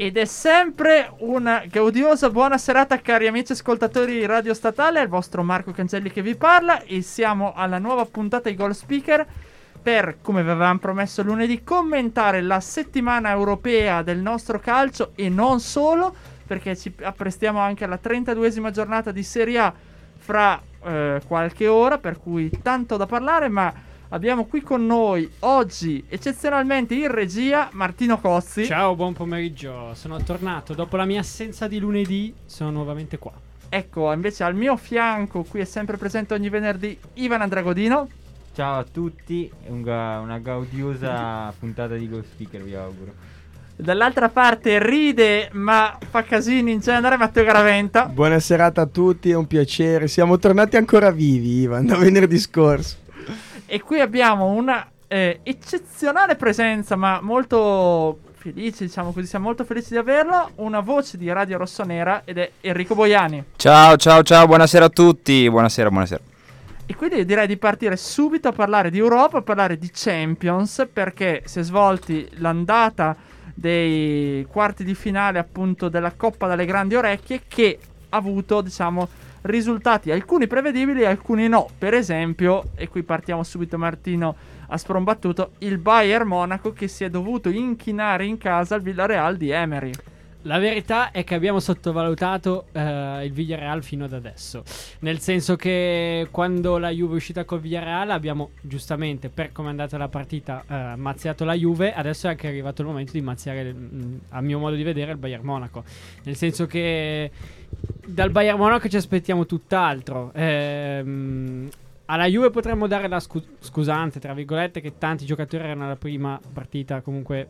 Ed è sempre una gaudiosa buona serata cari amici ascoltatori di Radio Statale, è il vostro Marco Cancelli che vi parla. E siamo alla nuova puntata di Goal Speaker per, come vi avevamo promesso lunedì, commentare la settimana europea del nostro calcio e non solo, perché ci apprestiamo anche alla 32esima giornata di Serie A fra eh, qualche ora, per cui tanto da parlare, ma Abbiamo qui con noi oggi, eccezionalmente in regia, Martino Cozzi. Ciao, buon pomeriggio. Sono tornato dopo la mia assenza di lunedì, sono nuovamente qua. Ecco, invece al mio fianco, qui è sempre presente ogni venerdì, Ivan Andragodino. Ciao a tutti, una, una gaudiosa puntata di Go Speaker vi auguro. Dall'altra parte ride ma fa casini in genere Matteo Garaventa. Buona serata a tutti, è un piacere. Siamo tornati ancora vivi, Ivan, da venerdì scorso. E qui abbiamo una eh, eccezionale presenza, ma molto felici, diciamo così, siamo molto felici di averlo. Una voce di Radio Rossonera ed è Enrico Boiani. Ciao, ciao, ciao, buonasera a tutti. Buonasera, buonasera. E quindi direi di partire subito a parlare di Europa, a parlare di Champions, perché si è svolti l'andata dei quarti di finale appunto della Coppa dalle grandi orecchie che ha avuto, diciamo, risultati alcuni prevedibili e alcuni no. Per esempio, e qui partiamo subito Martino a sprombattuto, il Bayern Monaco che si è dovuto inchinare in casa al Villarreal di Emery. La verità è che abbiamo sottovalutato uh, il Villarreal fino ad adesso. Nel senso che quando la Juve è uscita col Villarreal abbiamo giustamente, per come è andata la partita, uh, mazziato la Juve. Adesso è anche arrivato il momento di mazziare, mm, a mio modo di vedere, il Bayern Monaco. Nel senso che dal Bayern Monaco ci aspettiamo tutt'altro. Ehm, alla Juve potremmo dare la scu- scusante, tra virgolette, che tanti giocatori erano alla prima partita comunque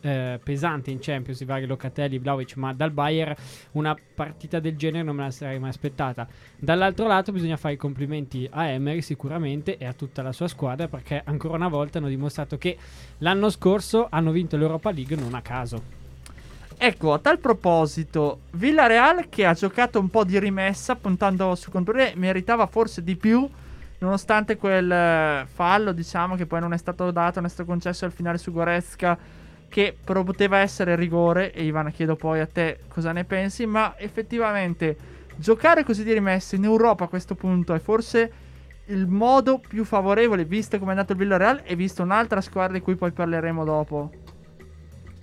eh, pesante in Champions, i vari Locatelli, Vlaovic, ma dal Bayern una partita del genere non me la sarei mai aspettata. Dall'altro lato bisogna fare i complimenti a Emery sicuramente e a tutta la sua squadra perché ancora una volta hanno dimostrato che l'anno scorso hanno vinto l'Europa League non a caso. Ecco, a tal proposito, Villarreal che ha giocato un po' di rimessa puntando su controllo meritava forse di più nonostante quel eh, fallo, diciamo, che poi non è stato dato, non è stato concesso al finale su Goretzka che però poteva essere rigore e Ivana chiedo poi a te cosa ne pensi, ma effettivamente giocare così di rimessa in Europa a questo punto è forse il modo più favorevole visto come è andato il Villarreal e visto un'altra squadra di cui poi parleremo dopo.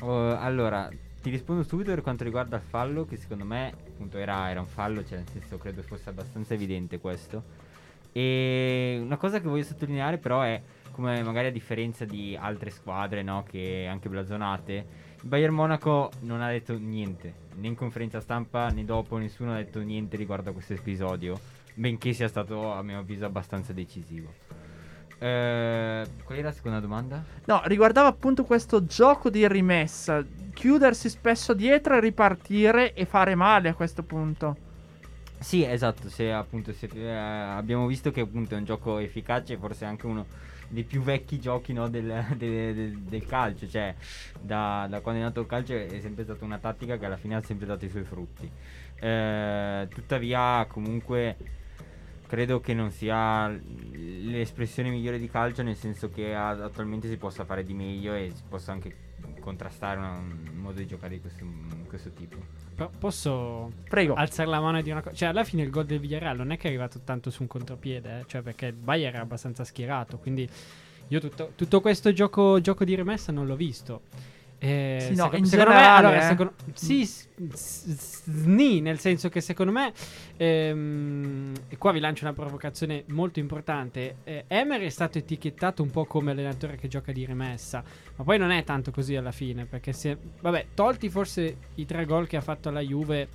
Uh, allora, ti rispondo subito per quanto riguarda il fallo, che secondo me appunto era, era un fallo, cioè nel senso credo fosse abbastanza evidente questo. E una cosa che voglio sottolineare però è come magari a differenza di altre squadre, no, che anche blasonate, il Bayern Monaco non ha detto niente, né in conferenza stampa né dopo nessuno ha detto niente riguardo a questo episodio, benché sia stato a mio avviso abbastanza decisivo. Eh, qual era la seconda domanda? No, riguardava appunto questo gioco di rimessa. Chiudersi spesso dietro e ripartire e fare male a questo punto. Sì, esatto. Se appunto se, eh, abbiamo visto che appunto è un gioco efficace, forse anche uno dei più vecchi giochi no, del, del, del, del, calcio. Cioè, da, da, quando è nato il calcio è sempre stata una tattica che alla fine ha sempre dato i suoi frutti. Eh, tuttavia, comunque credo che non sia l'espressione migliore di calcio, nel senso che attualmente si possa fare di meglio e si possa anche contrastare un modo di giocare di questo, questo tipo. Però posso Prego. alzare la mano dire una cosa? Cioè, alla fine il gol del Villarreal non è che è arrivato tanto su un contropiede, eh? cioè perché il Bayern era abbastanza schierato, quindi io tutto, tutto questo gioco, gioco di rimessa non l'ho visto. Eh, sì, no, seco- in secondo generale, me, allora, eh. secondo, sì, sni, nel senso che secondo me, ehm, e qua vi lancio una provocazione molto importante, eh, Emery è stato etichettato un po' come allenatore che gioca di rimessa, ma poi non è tanto così alla fine, perché se, vabbè, tolti forse i tre gol che ha fatto alla Juve,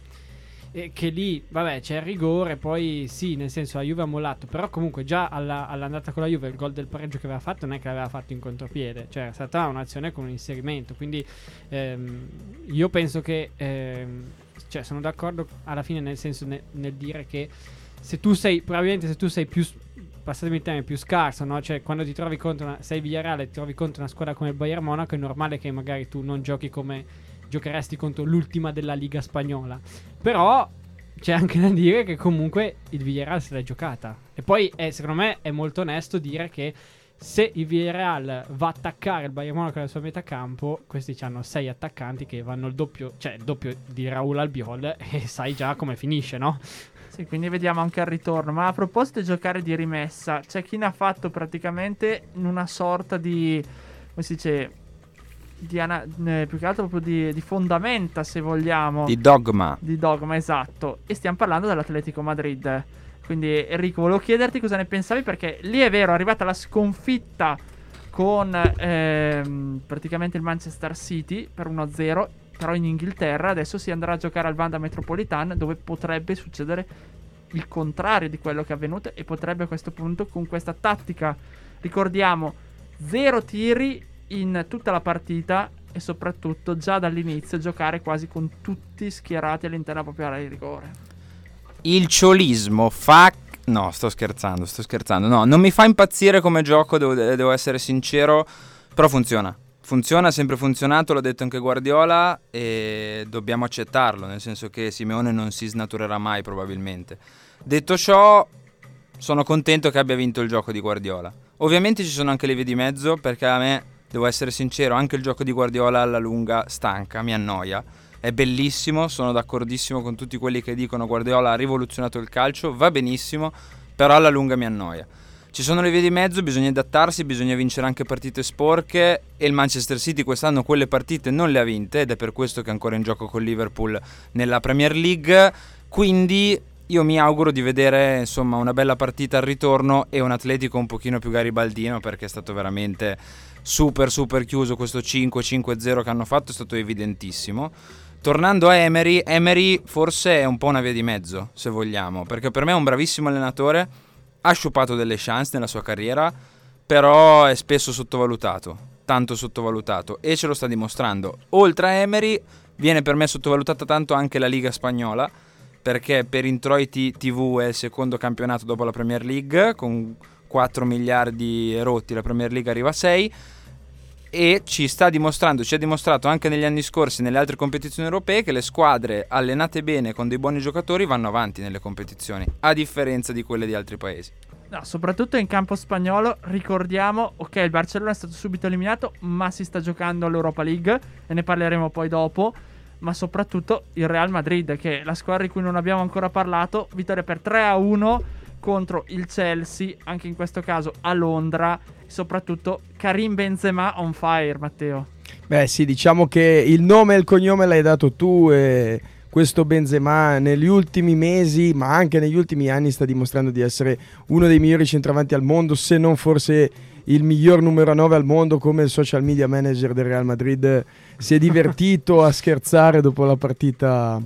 eh, che lì, vabbè, c'è il rigore, poi sì, nel senso la Juve ha mollato, però comunque già alla, all'andata con la Juve il gol del pareggio che aveva fatto non è che l'aveva fatto in contropiede, cioè è stata un'azione con un inserimento, quindi ehm, io penso che ehm, cioè, sono d'accordo alla fine nel senso ne- nel dire che se tu sei, probabilmente se tu sei più, passatemi il termine, più scarso, no? Cioè, quando ti trovi contro una, sei Villarreal e ti trovi contro una squadra come il Bayern Monaco, è normale che magari tu non giochi come giocheresti contro l'ultima della Liga Spagnola. Però c'è anche da dire che comunque il Villarreal se l'è giocata. E poi, eh, secondo me, è molto onesto dire che se il Villarreal va a attaccare il Bayern Monaco nella sua metà campo, questi hanno sei attaccanti che vanno il doppio, cioè il doppio di Raul Albiol e sai già come finisce, no? Sì, quindi vediamo anche al ritorno. Ma a proposito di giocare di rimessa, c'è chi ne ha fatto praticamente in una sorta di. come si dice? Di ana- eh, più che altro proprio di, di fondamenta, se vogliamo. Di dogma. di dogma, esatto. E stiamo parlando dell'Atletico Madrid. Quindi, Enrico, volevo chiederti cosa ne pensavi, perché lì è vero, è arrivata la sconfitta con ehm, praticamente il Manchester City per 1-0. Però in Inghilterra adesso si andrà a giocare al Vanda Metropolitan, dove potrebbe succedere il contrario di quello che è avvenuto. E potrebbe a questo punto, con questa tattica, ricordiamo, zero tiri in tutta la partita. E soprattutto già dall'inizio giocare quasi con tutti schierati all'interno della propria area di rigore. Il ciolismo fa. No, sto scherzando, sto scherzando. No, non mi fa impazzire come gioco, devo, devo essere sincero. Però funziona. Funziona, ha sempre funzionato, l'ha detto anche Guardiola e dobbiamo accettarlo, nel senso che Simeone non si snaturerà mai probabilmente. Detto ciò, sono contento che abbia vinto il gioco di Guardiola. Ovviamente ci sono anche le vie di mezzo perché a me, devo essere sincero, anche il gioco di Guardiola alla lunga stanca, mi annoia. È bellissimo, sono d'accordissimo con tutti quelli che dicono Guardiola ha rivoluzionato il calcio, va benissimo, però alla lunga mi annoia. Ci sono le vie di mezzo, bisogna adattarsi, bisogna vincere anche partite sporche e il Manchester City quest'anno quelle partite non le ha vinte ed è per questo che è ancora in gioco con Liverpool nella Premier League. Quindi io mi auguro di vedere insomma una bella partita al ritorno e un Atletico un pochino più garibaldino perché è stato veramente super super chiuso questo 5-5-0 che hanno fatto, è stato evidentissimo. Tornando a Emery, Emery forse è un po' una via di mezzo, se vogliamo, perché per me è un bravissimo allenatore, ha sciupato delle chance nella sua carriera, però è spesso sottovalutato, tanto sottovalutato e ce lo sta dimostrando. Oltre a Emery viene per me sottovalutata tanto anche la Liga spagnola, perché per introiti TV è il secondo campionato dopo la Premier League, con 4 miliardi rotti, la Premier League arriva a 6 e ci sta dimostrando, ci ha dimostrato anche negli anni scorsi nelle altre competizioni europee che le squadre allenate bene con dei buoni giocatori vanno avanti nelle competizioni, a differenza di quelle di altri paesi. No, soprattutto in campo spagnolo, ricordiamo, ok, il Barcellona è stato subito eliminato, ma si sta giocando all'Europa League e ne parleremo poi dopo. Ma soprattutto il Real Madrid, che è la squadra di cui non abbiamo ancora parlato, vittoria per 3 a 1 contro il Chelsea, anche in questo caso a Londra. Soprattutto Karim Benzema on fire, Matteo. Beh sì, diciamo che il nome e il cognome l'hai dato tu e questo Benzema negli ultimi mesi, ma anche negli ultimi anni sta dimostrando di essere uno dei migliori centravanti al mondo, se non forse il miglior numero 9 al mondo come il social media manager del Real Madrid si è divertito a scherzare dopo la partita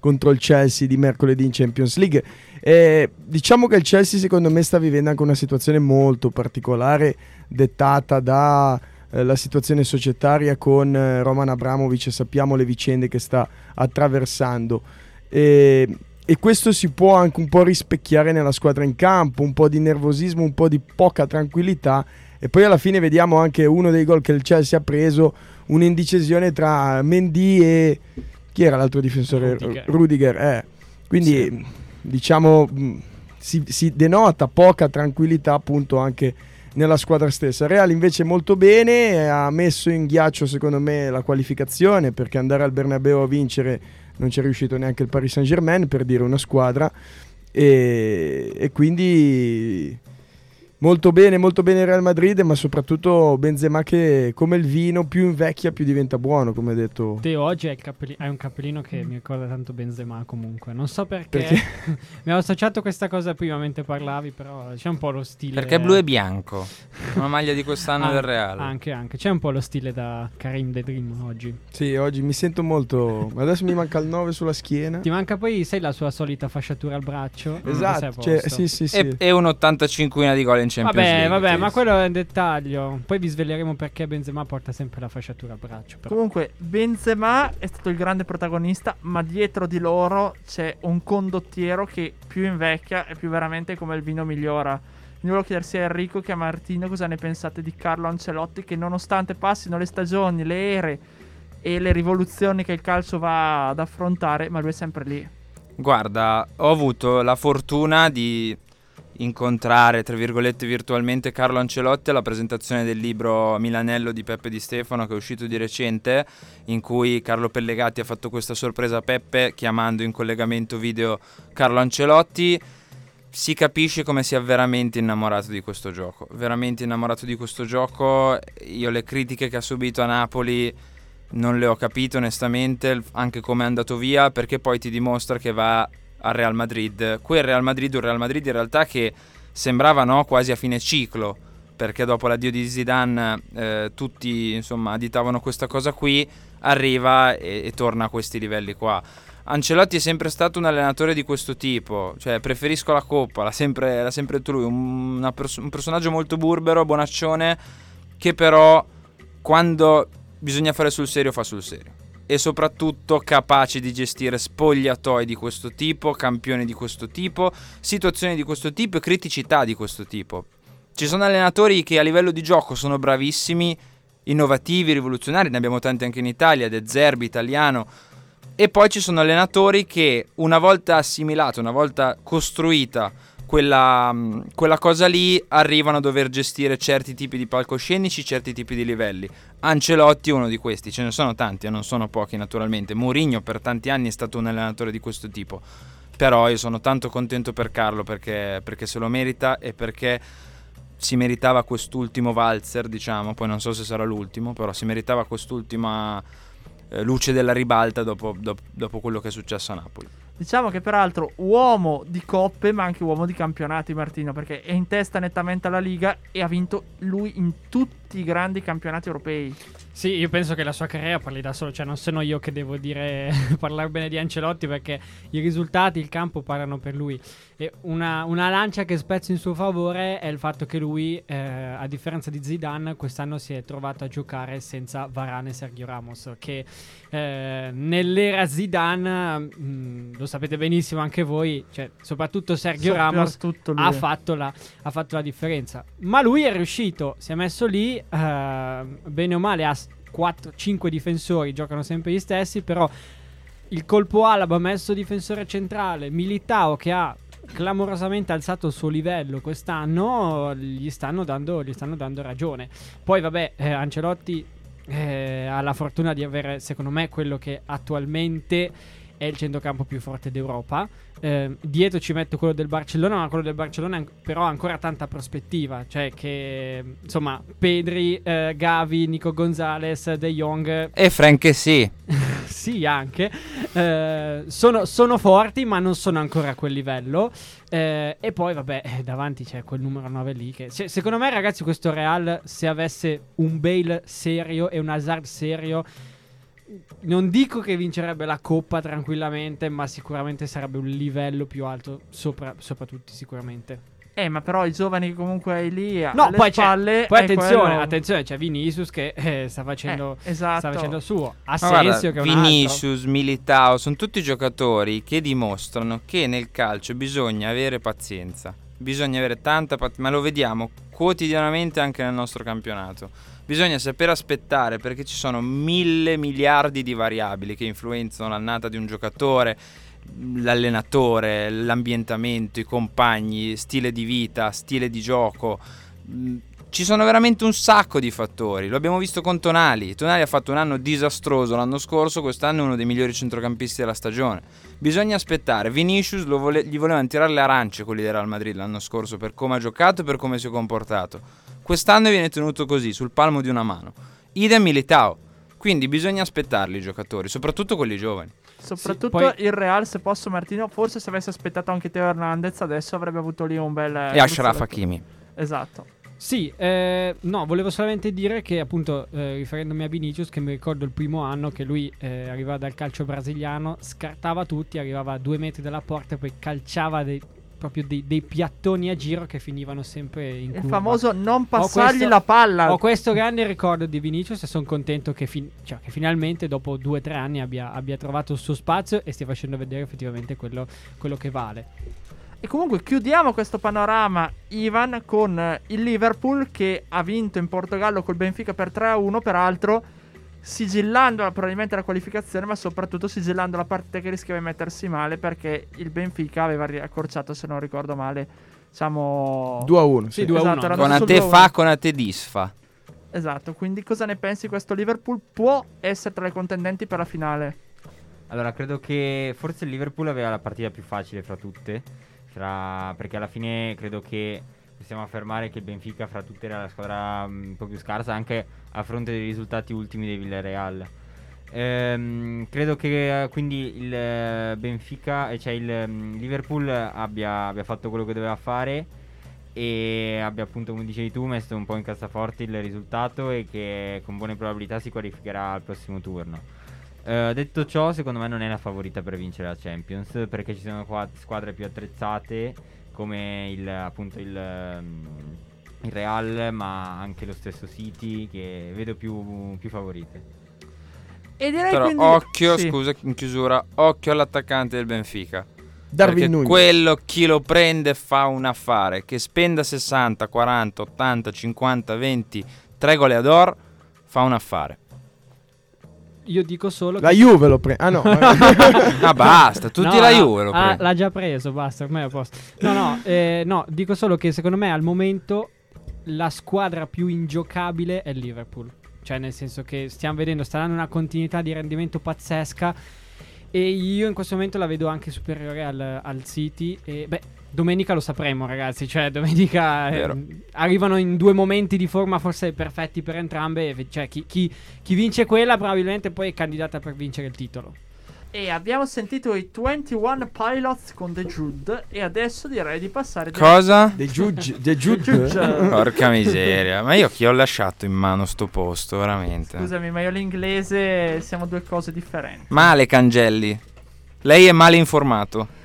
contro il Chelsea di mercoledì in Champions League. E diciamo che il Chelsea secondo me sta vivendo anche una situazione molto particolare dettata da eh, situazione societaria con eh, Roman Abramovic e sappiamo le vicende che sta attraversando. E, questo si può anche un po' rispecchiare nella squadra in campo, un po' di nervosismo, un po' di poca tranquillità e poi alla fine vediamo anche uno dei gol che il Chelsea ha preso, un'indecisione tra Mendy e chi era l'altro difensore? Rudiger. Rudiger. eh. Quindi diciamo mh, si, si denota poca tranquillità appunto anche nella squadra stessa. Real invece molto bene, ha messo in ghiaccio secondo me la qualificazione perché andare al Bernabeu a vincere non ci è riuscito neanche il Paris Saint Germain per dire una squadra e, e quindi molto bene, molto bene il Real Madrid ma soprattutto Benzema che come il vino più invecchia più diventa buono come hai detto. Te oggi hai, il cappelli- hai un cappellino che mi ricorda tanto Benzema comunque. Non so perché. Perché? mi ho associato questa cosa prima mentre parlavi, però c'è un po' lo stile. Perché blu e bianco, una maglia di quest'anno An- del Real. Anche, anche. C'è un po' lo stile da Karim The Dream oggi. Sì, oggi mi sento molto... Adesso mi manca il 9 sulla schiena. Ti manca poi, sai, la sua solita fasciatura al braccio? Esatto, sei a cioè, sì sì sì. E, e un 85 di gol in in Champions Vabbè, League. vabbè, ma quello è un dettaglio. Poi vi sveleremo perché Benzema porta sempre la fasciatura a braccio. Però. Comunque, Benzema è stato il grande protagonista, ma dietro di loro c'è un condottiero che più invecchia e più veramente come il vino migliora. Quindi volevo chiedersi a Enrico che a Martino cosa ne pensate di Carlo Ancelotti che nonostante passino le stagioni, le ere e le rivoluzioni che il calcio va ad affrontare, ma lui è sempre lì. Guarda, ho avuto la fortuna di incontrare, tra virgolette, virtualmente Carlo Ancelotti alla presentazione del libro Milanello di Peppe Di Stefano che è uscito di recente, in cui Carlo Pellegatti ha fatto questa sorpresa a Peppe chiamando in collegamento video Carlo Ancelotti. Si capisce come sia veramente innamorato di questo gioco, veramente innamorato di questo gioco. Io le critiche che ha subito a Napoli non le ho capite onestamente, anche come è andato via, perché poi ti dimostra che va al Real Madrid. Quel Real Madrid, un Real Madrid in realtà che sembrava no, quasi a fine ciclo, perché dopo l'addio di Zidane eh, tutti insomma additavano questa cosa qui, arriva e, e torna a questi livelli qua. Ancelotti è sempre stato un allenatore di questo tipo, cioè preferisco la coppa, l'ha sempre, l'ha sempre detto lui, un, pers- un personaggio molto burbero, bonaccione, che però quando bisogna fare sul serio fa sul serio e soprattutto capace di gestire spogliatoi di questo tipo, campioni di questo tipo, situazioni di questo tipo e criticità di questo tipo. Ci sono allenatori che a livello di gioco sono bravissimi, innovativi, rivoluzionari, ne abbiamo tanti anche in Italia, De Zerbi, italiano, e poi ci sono allenatori che una volta assimilata, una volta costruita quella, mh, quella cosa lì, arrivano a dover gestire certi tipi di palcoscenici, certi tipi di livelli. Ancelotti è uno di questi, ce ne sono tanti, e non sono pochi naturalmente. Mourinho per tanti anni è stato un allenatore di questo tipo. Però io sono tanto contento per Carlo perché, perché se lo merita e perché si meritava quest'ultimo valzer, diciamo, poi non so se sarà l'ultimo, però si meritava quest'ultima eh, luce della ribalta dopo, dopo- dopo quello che è successo a Napoli. Diciamo che peraltro uomo di coppe, ma anche uomo di campionati, Martino, perché è in testa nettamente alla Liga e ha vinto lui in tutti i grandi campionati europei. Sì, io penso che la sua carriera parli da solo, cioè non sono io che devo dire parlare bene di Ancelotti perché i risultati, il campo parlano per lui. E una, una lancia che spezzo in suo favore è il fatto che lui, eh, a differenza di Zidane, quest'anno si è trovato a giocare senza Varane e Sergio Ramos, che eh, nell'era Zidane, mh, lo sapete benissimo anche voi, cioè, soprattutto Sergio Ramos Soprattutto lui. ha fatto, la, ha fatto la differenza. Ma lui è riuscito, si è messo lì, eh, bene o male, ha 4-5 difensori, giocano sempre gli stessi, però il colpo Alaba ha messo difensore centrale, Militao che ha clamorosamente alzato il suo livello quest'anno, gli stanno dando, gli stanno dando ragione. Poi vabbè, eh, Ancelotti eh, ha la fortuna di avere, secondo me, quello che attualmente è il centrocampo più forte d'Europa. Eh, dietro ci metto quello del Barcellona, ma quello del Barcellona però ha ancora tanta prospettiva. Cioè che, insomma, Pedri, eh, Gavi, Nico Gonzalez, De Jong, E Frank sì. sì anche, eh, sono, sono forti ma non sono ancora a quel livello. Eh, e poi vabbè, eh, davanti c'è quel numero 9 lì che... se- secondo me ragazzi questo Real, se avesse un Bale serio e un Hazard serio... Non dico che vincerebbe la coppa tranquillamente, ma sicuramente sarebbe un livello più alto sopra, sopra tutti, sicuramente. Eh, ma però i giovani che comunque hai lì No, alle poi, c'è, spalle poi è attenzione, quello- attenzione, c'è Vinicius che eh, sta facendo, Eh, esatto. sta facendo il suo. Ma guarda, che è un altro. Vinicius, Militao, sono tutti giocatori che dimostrano che nel calcio bisogna avere pazienza. Bisogna avere tanta pazienza, ma lo vediamo quotidianamente anche nel nostro campionato. Bisogna saper aspettare perché ci sono mille miliardi di variabili che influenzano l'annata di un giocatore, l'allenatore, l'ambientamento, i compagni, stile di vita, stile di gioco. Mm, Ci sono veramente un sacco di fattori. Lo abbiamo visto con Tonali. Tonali ha fatto un anno disastroso l'anno scorso, quest'anno è uno dei migliori centrocampisti della stagione. Bisogna aspettare. Vinicius lo vole- gli volevano tirare le arance quelli del Real Madrid l'anno scorso per come ha giocato e per come si è comportato. Quest'anno viene tenuto così, sul palmo di una mano. Idem Militao. Quindi bisogna aspettarli i giocatori, soprattutto quelli giovani. Soprattutto poi- il Real, se posso Martino, forse se avesse aspettato anche Teo Hernandez adesso avrebbe avuto lì un bel... E Ashraf. Hakimi. Esatto. Sì, eh, no, volevo solamente dire che appunto eh, riferendomi a Vinicius che mi ricordo il primo anno che lui eh, arrivava dal calcio brasiliano, scartava tutti, arrivava a due metri dalla porta e poi calciava dei proprio dei, dei piattoni a giro che finivano sempre in Il curva. famoso non passargli questo- la palla. Ho questo grande ricordo di Vinicius e sono contento che, fin- cioè, che finalmente dopo due o tre anni abbia, abbia trovato il suo spazio e stia facendo vedere effettivamente quello, quello che vale. E comunque chiudiamo questo panorama, Ivan, con eh, il Liverpool che ha vinto in Portogallo col Benfica per 3-1, peraltro sigillando probabilmente la qualificazione, ma soprattutto sigillando la partita che rischiava di mettersi male perché il Benfica aveva riaccorciato, se non ricordo male, diciamo... 2 a 1. Sì, 2 a 1. Esatto, Con a te 2-1. fa, con a te disfa. Esatto, quindi cosa ne pensi di questo Liverpool? Può essere tra i contendenti per la finale? Allora, credo che forse il Liverpool aveva la partita più facile fra tutte. Fra- perché alla fine credo che possiamo affermare che il Benfica fra tutte era la squadra mm, un po' più scarsa, anche a fronte dei risultati ultimi dei Villarreal. Ehm, credo che eh, quindi il eh, Benfica, eh, cioè il mm, Liverpool abbia, abbia fatto quello che doveva fare e abbia appunto, come dicevi tu, messo un po' in cassaforte il risultato e che con buone probabilità si qualificherà al prossimo turno. Eh, detto ciò, secondo me non è la favorita per vincere la Champions perché ci sono qua squadre più attrezzate come il, appunto il, ehm, il Real, ma anche lo stesso City che vedo più, più favorite. E direi Però quindi... occhio, sì. scusa, in chiusura, occhio all'attaccante del Benfica. Darwin perché Nunez. quello chi lo prende fa un affare. Che spenda 60, 40, 80, 50, 20, 3 goleador, fa un affare. Io dico solo La che... Juve lo prende. Ah no. Ah basta, tutti No, la no, Juve lo ah, prendono. l'ha già preso, basta, ormai è a posto. No, no, eh, no, dico solo che secondo me al momento la squadra più ingiocabile è il Liverpool. Cioè, nel senso che stiamo vedendo, sta dando una continuità di rendimento pazzesca. E io in questo momento la vedo anche superiore al, al City. E beh, domenica lo sapremo, ragazzi. Cioè, domenica eh, arrivano in due momenti di forma forse perfetti per entrambe. Cioè, chi, chi- chi vince quella probabilmente poi è candidata per vincere il titolo. E abbiamo sentito i 21 Pilots con The Jude. E adesso direi di passare. Cosa? The Judge. The Jude. Jude. Porca miseria, ma io chi ho lasciato in mano sto posto, veramente. Scusami, ma io l'inglese siamo due cose differenti. Male Cangelli. Lei è male informato.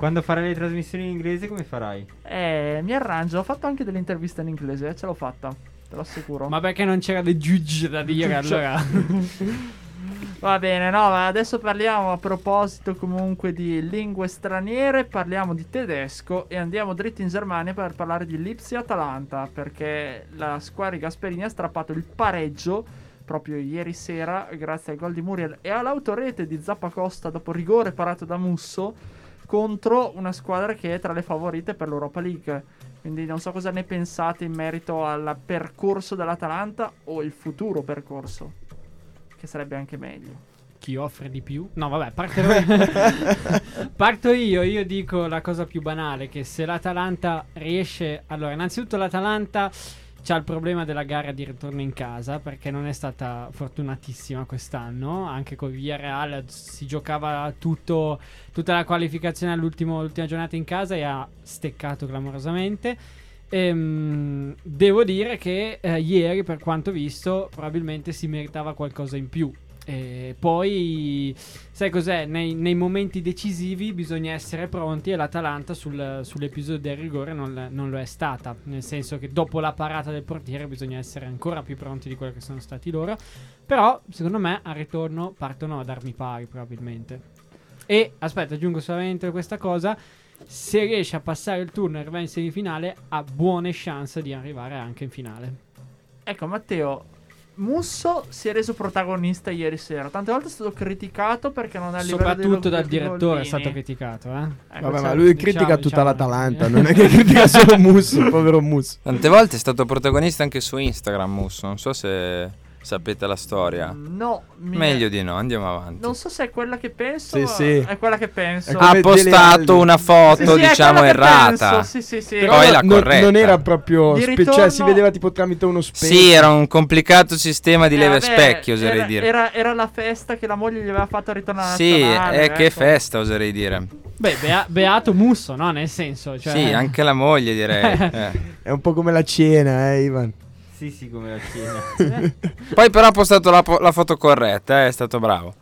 Quando farai le trasmissioni in inglese come farai? Eh, mi arrangio. Ho fatto anche delle interviste in inglese. eh, Ce l'ho fatta. Te lo assicuro. Ma perché non c'era dei giudici da dire allora? Va bene, no, ma adesso parliamo a proposito comunque di lingue straniere, parliamo di tedesco e andiamo dritti in Germania per parlare di Lipsia-Atalanta, perché la squadra di Gasperini ha strappato il pareggio proprio ieri sera grazie al gol di Muriel e all'autorete di Zappacosta dopo rigore parato da Musso contro una squadra che è tra le favorite per l'Europa League. Quindi non so cosa ne pensate in merito al percorso dell'Atalanta o il futuro percorso, che sarebbe anche meglio. Chi offre di più? No, vabbè, partirò io. Parto io. Io dico la cosa più banale: che se l'Atalanta riesce. Allora, innanzitutto, l'Atalanta c'ha il problema della gara di ritorno in casa perché non è stata fortunatissima quest'anno. Anche con Villarreal si giocava tutto, tutta la qualificazione all'ultima giornata in casa e ha steccato clamorosamente. Ehm, devo dire che eh, ieri, per quanto visto, probabilmente si meritava qualcosa in più. E poi, sai cos'è? Nei, nei momenti decisivi bisogna essere pronti e l'Atalanta sul- sull'episodio del rigore non, non lo è stata. Nel senso che dopo la parata del portiere bisogna essere ancora più pronti di quello che sono stati loro. Però, secondo me, al ritorno partono ad armi pari, probabilmente. E aspetta, aggiungo solamente questa cosa. Se riesce a passare il turno e arrivare in semifinale, ha buone chance di arrivare anche in finale. Ecco, Matteo, Musso si è reso protagonista ieri sera. Tante volte è stato criticato perché non è a livello Soprattutto dal direttore è stato criticato, eh. Ecco, Vabbè, cioè, ma lui diciamo- critica tutta diciamo- l'Atalanta, non è che critica solo Musso, povero Musso. Tante volte è stato protagonista anche su Instagram, Musso. Non so se sapete la storia. No, mi- Meglio di no, andiamo avanti. Non so se è quella che penso. Sì, sì. È quella che penso. È Ha postato una Sì, foto, sì, è diciamo, che errata. Sì, sì, sì. Però Poi la non, corretta. non era proprio Di spe- ritorno- cioè si vedeva tipo tramite uno specchio. Sì, era un complicato sistema di Eh, leve vabbè, specchio, oserei era, dire. Era, era la festa che la moglie gli aveva fatto ritornare Sì, nazionale, eh, che ecco. festa, oserei dire. Beh, bea- beato Musso, no? Nel senso, cioè... Sì, anche la moglie, direi. Eh. È un po' come la cena, eh, Ivan. Sì, sì, come la cena. Poi però ha postato la, po- la foto corretta, eh, è stato bravo.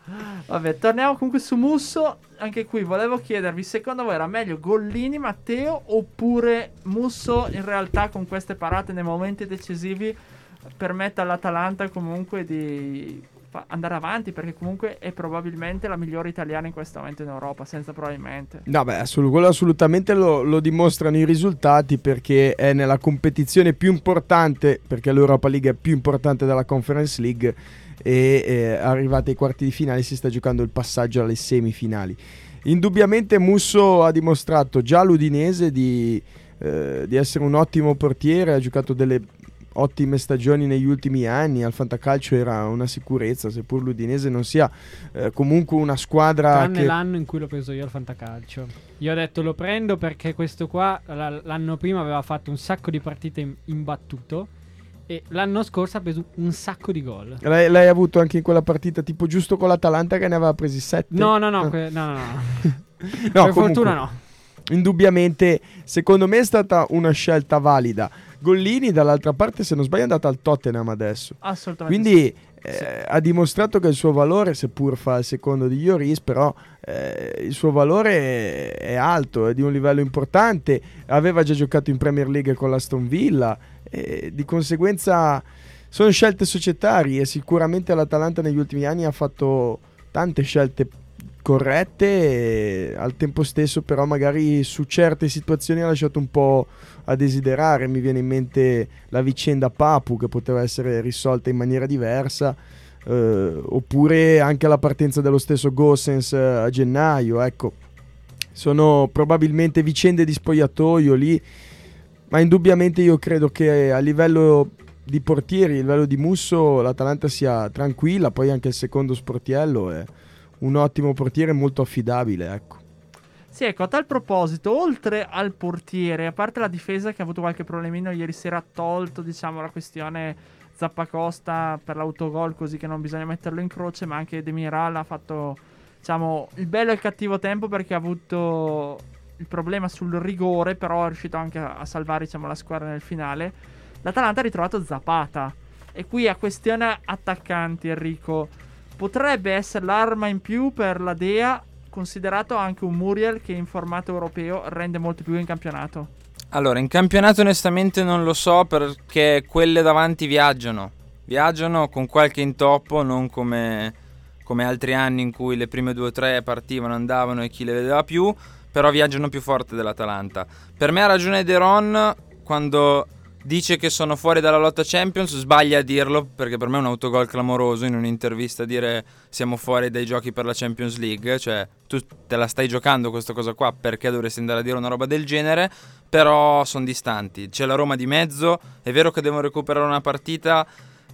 Vabbè, torniamo comunque su Musso. Anche qui volevo chiedervi, secondo voi era meglio Gollini, Matteo, oppure Musso in realtà con queste parate nei momenti decisivi permette all'Atalanta comunque di andare avanti perché comunque è probabilmente la migliore italiana in questo momento in Europa, senza probabilmente. No, beh, assolut- quello assolutamente lo, lo dimostrano i risultati perché è nella competizione più importante, perché l'Europa League è più importante della Conference League e eh, arrivati ai quarti di finale si sta giocando il passaggio alle semifinali. Indubbiamente Musso ha dimostrato già all'Udinese di, eh, di essere un ottimo portiere, ha giocato delle ottime stagioni negli ultimi anni, al Fantacalcio era una sicurezza, seppur l'Udinese non sia eh, comunque una squadra Tranne che... l'anno in cui l'ho preso io al Fantacalcio. Io ho detto lo prendo perché questo qua la- l'anno prima aveva fatto un sacco di partite imbattuto e l'anno scorso ha preso un sacco di gol. L'hai, l'hai avuto anche in quella partita tipo giusto con l'Atalanta che ne aveva presi 7? No, no, no, Ah. que- no, no, no. No, per comunque, fortuna no. Indubbiamente, secondo me è stata una scelta valida. Gollini, dall'altra parte, se non sbaglio, è andato al Tottenham adesso. Assolutamente. Quindi eh, ha dimostrato che il suo valore, seppur fa il secondo di Lloris, però eh, il suo valore è, alto, è di un livello importante. Aveva già giocato in Premier League con l'Aston Villa, e di conseguenza sono scelte societarie. Sicuramente l'Atalanta negli ultimi anni ha fatto tante scelte corrette al tempo stesso però magari su certe situazioni ha lasciato un po' a desiderare. Mi viene in mente la vicenda Papu che poteva essere risolta in maniera diversa eh, oppure anche la partenza dello stesso Gossens eh, a gennaio ecco. Sono probabilmente vicende di spogliatoio lì ma indubbiamente io credo che a livello di portieri, a livello di Musso l'Atalanta sia tranquilla poi anche il secondo sportiello è un ottimo portiere molto affidabile, ecco. Sì, ecco, a tal proposito, oltre al portiere, a parte la difesa che ha avuto qualche problemino ieri sera, ha tolto, diciamo, la questione Zappacosta per l'autogol, così che non bisogna metterlo in croce, ma anche Demiral ha fatto, diciamo, il bello e il cattivo tempo perché ha avuto il problema sul rigore, però è riuscito anche a, a salvare, diciamo, la squadra nel finale. L'Atalanta ha ritrovato Zapata. E qui a questione attaccanti, Enrico, potrebbe essere l'arma in più per la Dea, considerato anche un Muriel che in formato europeo rende molto più in campionato. Allora, in campionato onestamente non lo so perché quelle davanti viaggiano. Viaggiano con qualche intoppo, non come, come altri anni in cui le prime due o tre partivano, andavano e chi le vedeva più, però viaggiano più forte dell'Atalanta. Per me ha ragione De Ron quando dice che sono fuori dalla lotta Champions, sbaglia a dirlo perché per me è un autogol clamoroso in un'intervista dire siamo fuori dai giochi per la Champions League, cioè tu te la stai giocando questa cosa qua perché dovresti andare a dire una roba del genere, però sono distanti, c'è la Roma di mezzo, è vero che devono recuperare una partita,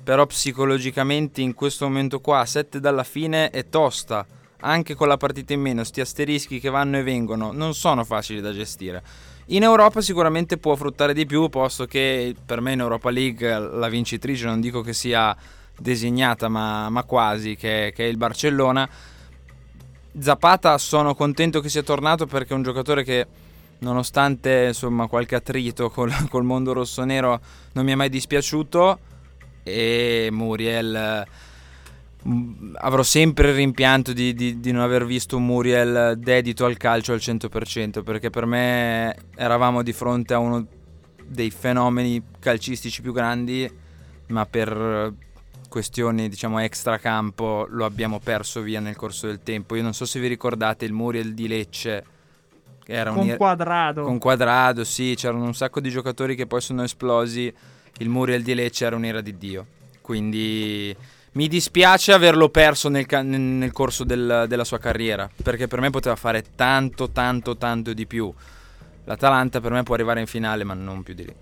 però psicologicamente in questo momento qua, a 7 dalla fine è tosta, anche con la partita in meno, sti asterischi che vanno e vengono non sono facili da gestire. In Europa sicuramente può fruttare di più, posto che per me in Europa League la vincitrice non dico che sia designata, ma, ma quasi, che, che, è il Barcellona. Zapata sono contento che sia tornato perché è un giocatore che nonostante insomma qualche attrito col, col mondo rossonero non mi è mai dispiaciuto e Muriel avrò sempre il rimpianto di, di, di, non aver visto un Muriel dedito al calcio al 100% perché per me eravamo di fronte a uno dei fenomeni calcistici più grandi ma per questioni diciamo extracampo lo abbiamo perso via nel corso del tempo. Io non so se vi ricordate il Muriel di Lecce che era con un quadrado. con quadrado sì c'erano un sacco di giocatori che poi sono esplosi. Il Muriel di Lecce era un'era di Dio. Quindi mi dispiace averlo perso nel, ca- nel corso del, della sua carriera, perché per me poteva fare tanto, tanto, tanto di più. L'Atalanta per me può arrivare in finale, ma non più di lì.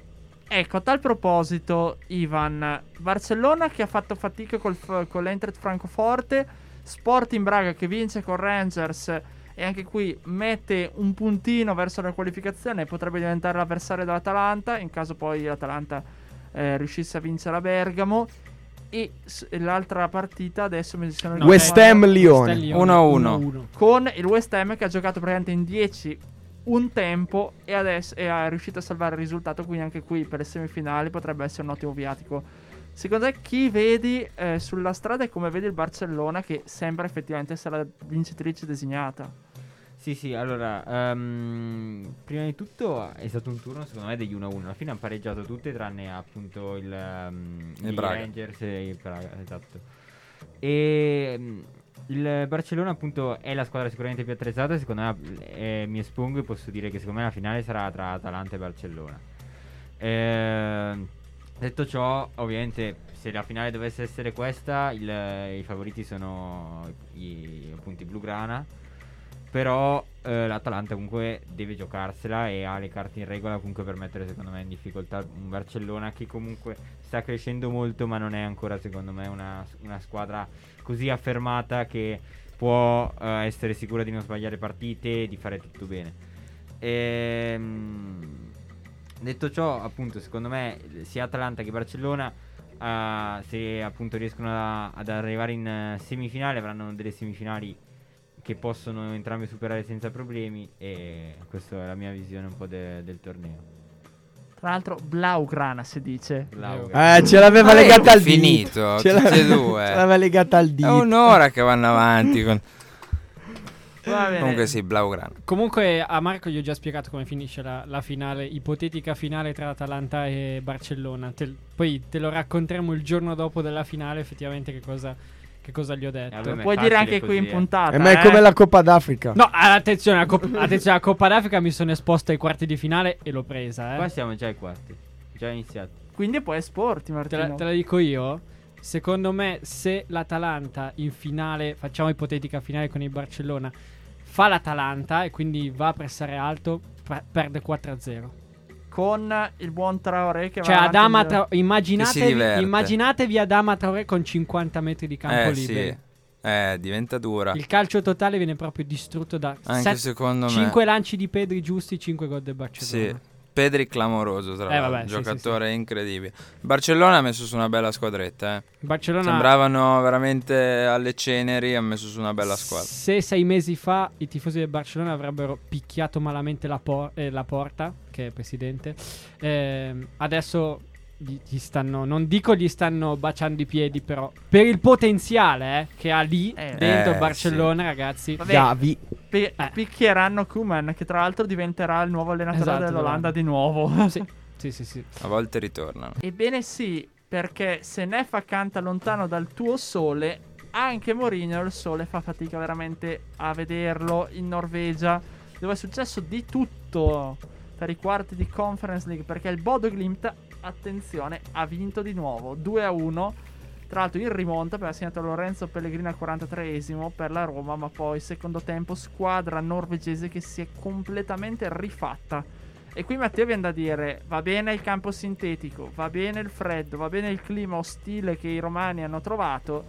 Ecco, a tal proposito, Ivan, Barcellona che ha fatto fatica col, con l'Eintracht Francoforte, Sporting Braga che vince con Rangers e anche qui mette un puntino verso la qualificazione potrebbe diventare l'avversario dell'Atalanta, in caso poi l'Atalanta eh, riuscisse a vincere a Bergamo e l'altra partita adesso mi sono no, West Ham Lione 1-1 con il West Ham che ha giocato praticamente in 10 un tempo e adesso è riuscito a salvare il risultato quindi anche qui per le semifinali potrebbe essere un ottimo viatico. Secondo te chi vedi eh, sulla strada e come vedi il Barcellona che sembra effettivamente essere la vincitrice designata? Sì, sì, allora, ehm, prima di tutto è stato un turno secondo me degli 1-1. Alla fine hanno pareggiato tutte tranne appunto il, ehm, Il. Rangers e il Praga, esatto. E mm, il Barcellona appunto è la squadra sicuramente più attrezzata, secondo me eh, mi espongo e posso dire che secondo me la finale sarà tra Atalanta e Barcellona. Ehm, detto ciò, ovviamente se la finale dovesse essere questa, il- i favoriti sono i, appunto i Blugrana. Però eh, l'Atalanta comunque deve giocarsela e ha le carte in regola comunque per mettere secondo me in difficoltà un Barcellona che comunque sta crescendo molto ma non è ancora secondo me una, una squadra così affermata che può eh, essere sicura di non sbagliare partite e di fare tutto bene. Ehm, detto ciò appunto secondo me sia Atalanta che Barcellona eh, se appunto riescono a- ad arrivare in eh, semifinale avranno delle semifinali che possono entrambe superare senza problemi e questa è la mia visione un po' de- del torneo. Tra l'altro, Blaugrana si dice. Blaugrana. Eh, ce l'aveva Ma è legata al finito, dito. Ce e l'aveva- due. Ce l'aveva legata al È dito. un'ora che vanno avanti. con-. Comunque sì, Blaugrana. Comunque a Marco gli ho già spiegato come finisce la, la finale, ipotetica finale tra Atalanta e Barcellona. Te- poi te lo racconteremo il giorno dopo della finale, effettivamente che cosa, che cosa gli ho detto. vabbè, ma è Puoi dire anche qui in eh. puntata. Eh, ma è eh. come la Coppa d'Africa. No, attenzione, la Coppa, attenzione, la Coppa d'Africa mi sono esposto ai quarti di finale e l'ho presa. Qua Eh. siamo già ai quarti, già iniziati. Quindi puoi esporti, Te, Martino. la, te la dico io. Secondo me, se l'Atalanta in finale, facciamo ipotetica finale con il Barcellona, fa l'Atalanta e quindi va a pressare alto, pre- perde 4-0. Con il buon Traoré che Cioè, va Adama Tra- immaginatevi, immaginatevi Adama Traoré con 50 metri di campo Eh libero. sì, eh, diventa dura. Il calcio totale viene proprio distrutto da Anche secondo me. 5 lanci di Pedri giusti, 5 gol del Sì, Barcellona. Pedri clamoroso, tra Eh, l'altro, vabbè, sì, giocatore incredibile. Barcellona ha messo su una bella squadretta, eh. Barcellona Sembravano veramente alle ceneri, ha messo su una bella squadra. Se sei mesi fa i tifosi del Barcellona avrebbero picchiato malamente la, por- eh, la porta, che è presidente, ehm, adesso gli, gli stanno, non dico gli stanno baciando i piedi, però per il potenziale eh, che ha lì Eh, dentro eh, Barcellona, ragazzi. Vabbè, Gavi. pi- Eh. picchieranno Kuman, che tra l'altro diventerà il nuovo allenatore Esatto, dell'Olanda di nuovo. Sì, sì, sì, sì. A volte ritornano. Ebbene sì, perché se Neff canta lontano dal tuo sole, anche Mourinho il sole fa fatica veramente a vederlo in Norvegia, dove è successo di tutto per i quarti di Conference League, perché il Bodo Glimt, attenzione, ha vinto di nuovo 2 a 1. Tra l'altro in rimonta aveva segnato Lorenzo Pellegrini al 43esimo per la Roma, ma poi secondo tempo squadra norvegese che si è completamente rifatta. E qui Matteo viene da dire: va bene il campo sintetico, va bene il freddo, va bene il clima ostile che i romani hanno trovato,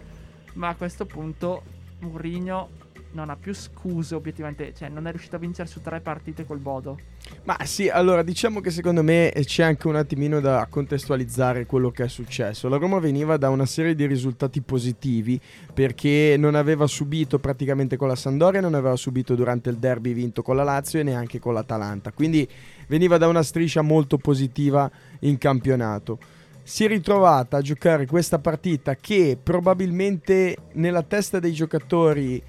ma a questo punto Mourinho non ha più scuse obiettivamente, cioè non è riuscito a vincere su tre partite col Bodo. Ma sì, allora diciamo che secondo me eh, c'è anche un attimino da contestualizzare quello che è successo. La Roma veniva da una serie di risultati positivi perché non aveva subito praticamente con la Sandoria, non aveva subito durante il derby vinto con la Lazio e neanche con l'Atalanta. Quindi veniva da una striscia molto positiva in campionato. Si è ritrovata a giocare questa partita che probabilmente nella testa dei giocatori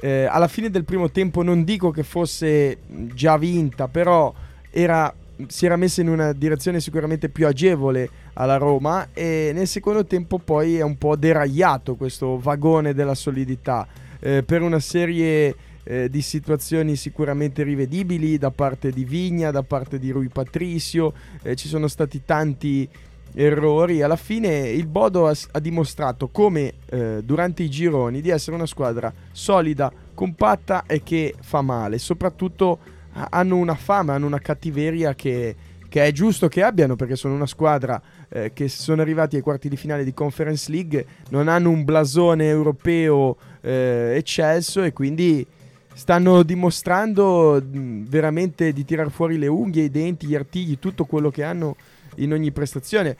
eh, alla fine del primo tempo non dico che fosse già vinta, però era- si era messa in una direzione sicuramente più agevole alla Roma e nel secondo tempo poi è un po' deragliato questo vagone della solidità. Eh, per una serie eh, di situazioni sicuramente rivedibili da parte di Vigna, da parte di Rui Patricio, eh, ci sono stati tanti errori. Alla fine il Bodo ha, ha dimostrato come eh, durante i gironi di essere una squadra solida, compatta e che fa male. Soprattutto ha- hanno una fama, hanno una cattiveria che, che è giusto che abbiano perché sono una squadra eh, che sono arrivati ai quarti di finale di Conference League, non hanno un blasone europeo eh, eccelso e quindi stanno dimostrando mh, veramente di tirar fuori le unghie, i denti, gli artigli, tutto quello che hanno in ogni prestazione.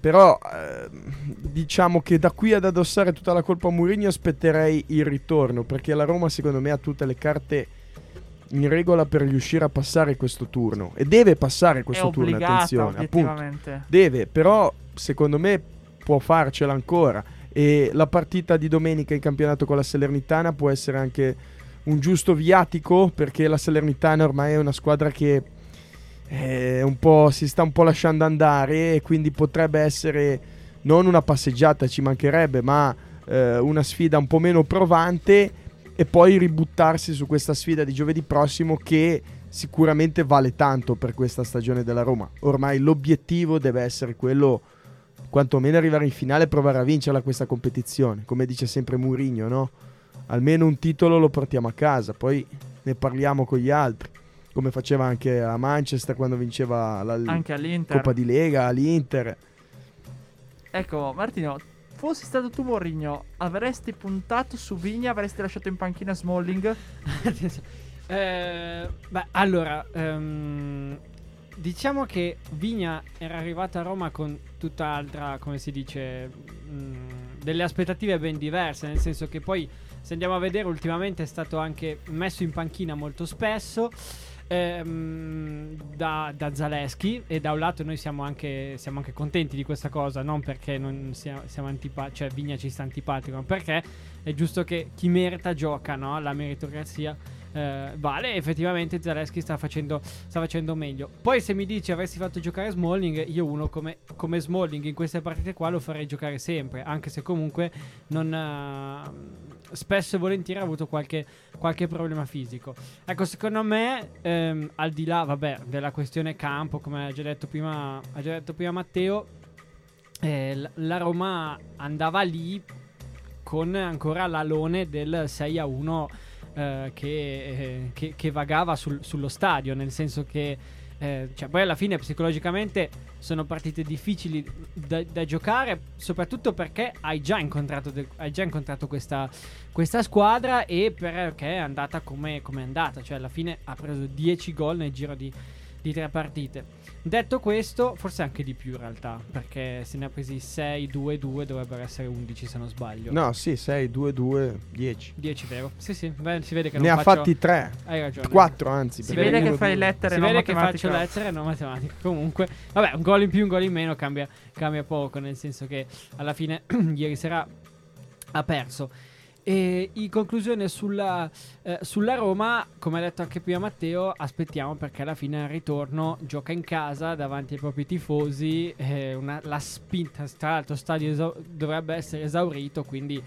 Però ehm, diciamo che da qui ad addossare tutta la colpa a Mourinho aspetterei il ritorno, perché la Roma secondo me ha tutte le carte in regola per riuscire a passare questo turno e deve passare questo turno, attenzione, appunto. Deve, però secondo me può farcela ancora e la partita di domenica in campionato con la Salernitana può essere anche un giusto viatico perché la Salernitana ormai è una squadra che si sta un po' lasciando andare e quindi potrebbe essere non una passeggiata, ci mancherebbe, ma eh, una sfida un po' meno provante e poi ributtarsi su questa sfida di giovedì prossimo che sicuramente vale tanto per questa stagione della Roma. Ormai l'obiettivo deve essere quello quantomeno arrivare in finale e provare a vincerla questa competizione, come dice sempre Mourinho, no? Almeno un titolo lo portiamo a casa, poi ne parliamo con gli altri, come faceva anche a Manchester quando vinceva la Anche all'Inter. Coppa di Lega, all'Inter. Ecco, Martino, fossi stato tu Mourinho, avresti puntato su Vigna, avresti lasciato in panchina Smalling? Eh, beh, allora, ehm, diciamo che Vigna era arrivata a Roma con tutt'altra, come si dice, mh, delle aspettative ben diverse, nel senso che poi, se andiamo a vedere, ultimamente è stato anche messo in panchina molto spesso. Ehm, da, da Zaleschi. E da un lato noi siamo anche, siamo anche contenti di questa cosa non perché non sia- siamo antipatici cioè Vigna ci sta antipatico ma perché è giusto che chi merita gioca no? la meritocrazia eh, vale. Effettivamente Zaleschi sta facendo, sta facendo meglio. Poi se mi dici avresti fatto giocare Smalling io uno come, come Smalling in queste partite qua lo farei giocare sempre anche se comunque non eh, spesso e volentieri ha avuto qualche, qualche problema fisico. Ecco secondo me ehm, al di là vabbè della questione campo come ha già detto prima, ha già detto prima Matteo eh, la Roma andava lì con ancora l'alone del 6 a 1 eh, che, eh, che- che vagava sul- sullo stadio, nel senso che eh, cioè, poi alla fine psicologicamente sono partite difficili da, da giocare, soprattutto perché hai già incontrato, de- hai già incontrato questa, questa squadra e perché è andata come come è andata, cioè alla fine ha preso 10 gol nel giro di, di tre partite. Detto questo, forse anche di più in realtà, perché se ne ha presi 6, 2, 2, dovrebbero essere 11 se non sbaglio. No, sì, 6, 2, 2, 10. 10 vero? Sì, sì, beh, si vede che Ne non ha faccio... fatti 3. Hai ragione. 4 anzi. Si vede che fai due. lettere, Si non vede che faccio lettere e non matematica. Comunque, vabbè, un gol in più, un gol in meno cambia, cambia poco. Nel senso che alla fine, ieri sera ha perso. E in conclusione sulla, eh, sulla Roma, come ha detto anche prima Matteo, aspettiamo perché alla fine al ritorno gioca in casa davanti ai propri tifosi. eh, una- la spinta, tra l'altro, stadio esau- dovrebbe essere esaurito. Quindi